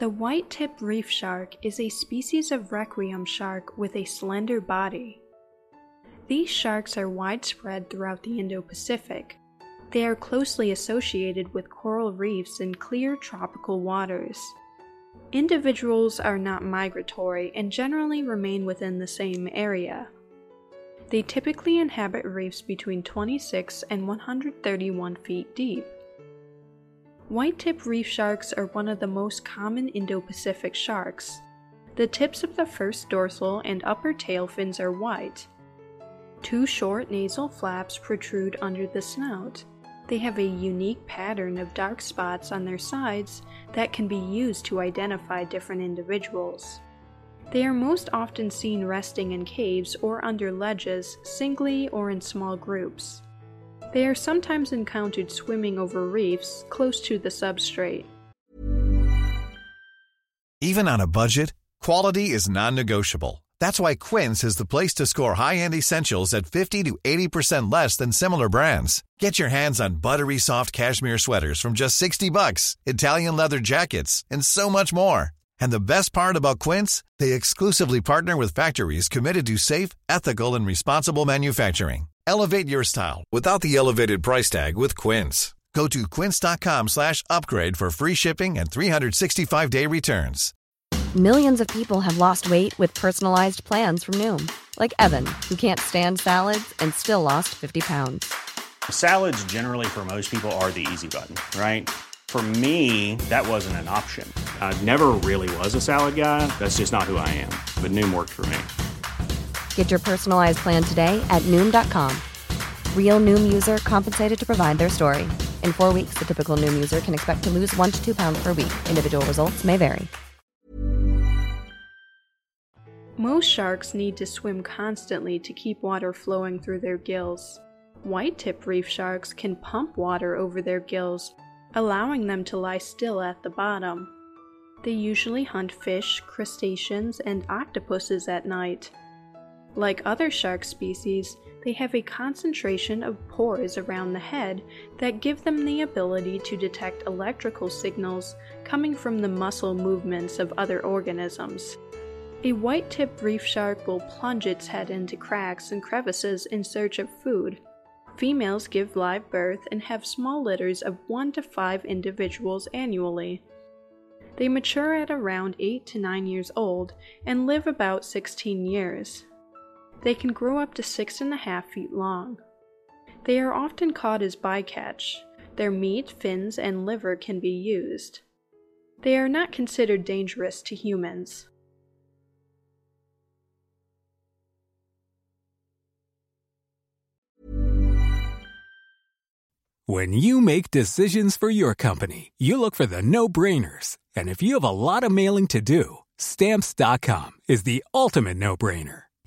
The white-tip reef shark is a species of requiem shark with a slender body. These sharks are widespread throughout the Indo-Pacific. They are closely associated with coral reefs in clear tropical waters. Individuals are not migratory and generally remain within the same area. They typically inhabit reefs between 26 and 131 feet deep. White-tip reef sharks are one of the most common Indo-Pacific sharks. The tips of the first dorsal and upper tail fins are white. Two short nasal flaps protrude under the snout. They have a unique pattern of dark spots on their sides that can be used to identify different individuals. They are most often seen resting in caves or under ledges, singly or in small groups. They are sometimes encountered swimming over reefs close to the substrate. Even on a budget, quality is non-negotiable. That's why Quince is the place to score high-end essentials at 50 to 80% less than similar brands. Get your hands on buttery soft cashmere sweaters from just 60 bucks, Italian leather jackets, and so much more. And the best part about Quince, they exclusively partner with factories committed to safe, ethical, and responsible manufacturing. Elevate your style without the elevated price tag with Quince. Go to quince.com slash upgrade for free shipping and 365-day returns. Millions of people have lost weight with personalized plans from Noom. Like Evan, who can't stand salads and still lost 50 pounds. Salads generally for most people are the easy button, right? For me, that wasn't an option. I never really was a salad guy. That's just not who I am. But Noom worked for me. Get your personalized plan today at Noom.com. Real Noom user compensated to provide their story. In four weeks, the typical Noom user can expect to lose one to two pounds per week. Individual results may vary. Most sharks need to swim constantly to keep water flowing through their gills. White-tip reef sharks can pump water over their gills, allowing them to lie still at the bottom. They usually hunt fish, crustaceans, and octopuses at night. Like other shark species, they have a concentration of pores around the head that give them the ability to detect electrical signals coming from the muscle movements of other organisms. A white-tipped reef shark will plunge its head into cracks and crevices in search of food. Females give live birth and have small litters of 1 to 5 individuals annually. They mature at around 8 to 9 years old and live about 16 years. They can grow up to 6.5 feet long. They are often caught as bycatch. Their meat, fins, and liver can be used. They are not considered dangerous to humans. When you make decisions for your company, you look for the no-brainers. And if you have a lot of mailing to do, stamps.com is the ultimate no-brainer.